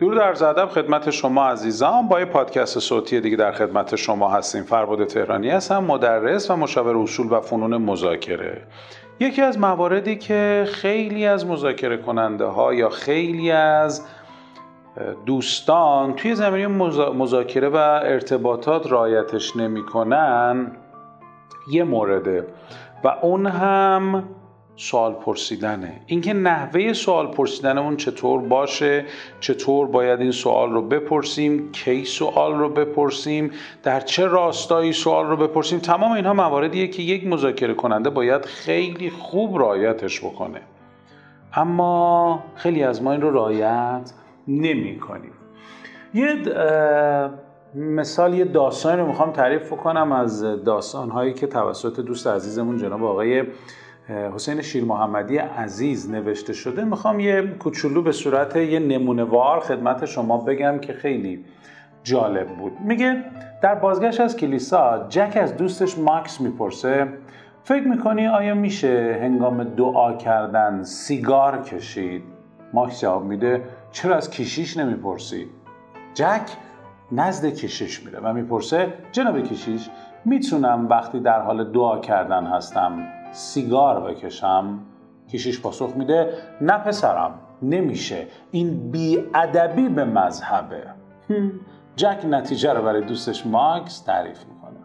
دور در زدم خدمت شما عزیزان. با یه پادکست صوتی دیگه در خدمت شما هستیم. فرباد تهرانی هستم مدرس و مشاور اصول و فنون مذاکره. یکی از مواردی که خیلی از مذاکره کننده ها یا خیلی از دوستان توی زمینه مذاکره و ارتباطات رایتش نمی‌کنن یه مورده. و اون هم سوال پرسیدنه. اینکه نحوه سوال پرسیدنمون چطور باشه چطور باید این سوال رو بپرسیم کی سوال رو بپرسیم در چه راستایی سوال رو بپرسیم تمام اینها مواردیه که یک مذاکره کننده باید خیلی خوب رایتش بکنه. اما خیلی از ما این رو رایت نمی کنیم یه مثال یه داستانی رو می‌خوام تعریف کنم از داستانهایی که توسط دوست عزیزمون جناب آقای حسین شیر محمدی عزیز نوشته شده. می‌خوام یه کوچولو به صورت یه نمونه وار خدمت شما بگم که خیلی جالب بود. میگه در بازگشت از کلیسا جک از دوستش ماکس می‌پرسه فکر می‌کنی آیا میشه هنگام دعا کردن سیگار کشید؟ ماکس جواب میده چرا از کشیش نمی‌پرسی؟ جک نزد کشیش میره و می‌پرسه جناب کشیش می‌تونم وقتی در حال دعا کردن هستم سیگار بکشم کشیش پاسخ میده نه پسرم نمیشه. این بیادبی به مذهبه. جک نتیجه رو برای دوستش ماکس تعریف می‌کنه.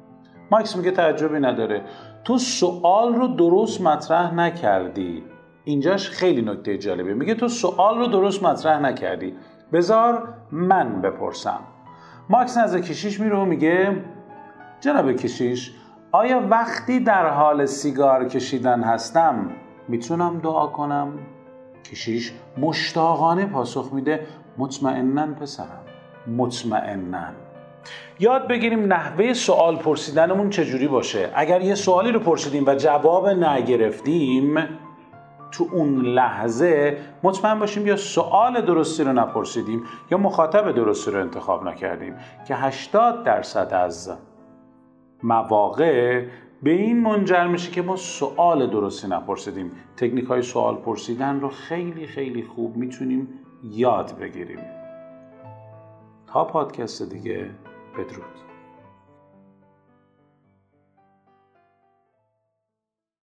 ماکس میگه تعجبی نداره. تو سوال رو درست مطرح نکردی. اینجاش خیلی نکته جالبه میگه تو سوال رو درست مطرح نکردی. بذار من بپرسم. ماکس نزد کشیش میره و میگه جناب کشیش آیا وقتی در حال سیگار کشیدن هستم می‌تونم دعا کنم؟ کشیش مشتاقانه پاسخ میده مطمئنا پسرم مطمئنا یاد بگیریم نحوه سوال پرسیدنمون چجوری باشه اگر یه سوالی رو پرسیدیم و جواب نگرفتیم تو اون لحظه مطمئن باشیم یا سوال درستی رو نپرسیدیم یا مخاطب درستی رو انتخاب نکردیم که 80 درصد از مواقع به این منجر میشه که ما سوال درستی نپرسیدیم. تکنیک های سوال پرسیدن رو خیلی خیلی خوب می‌تونیم یاد بگیریم. تا پادکست دیگه بدرود.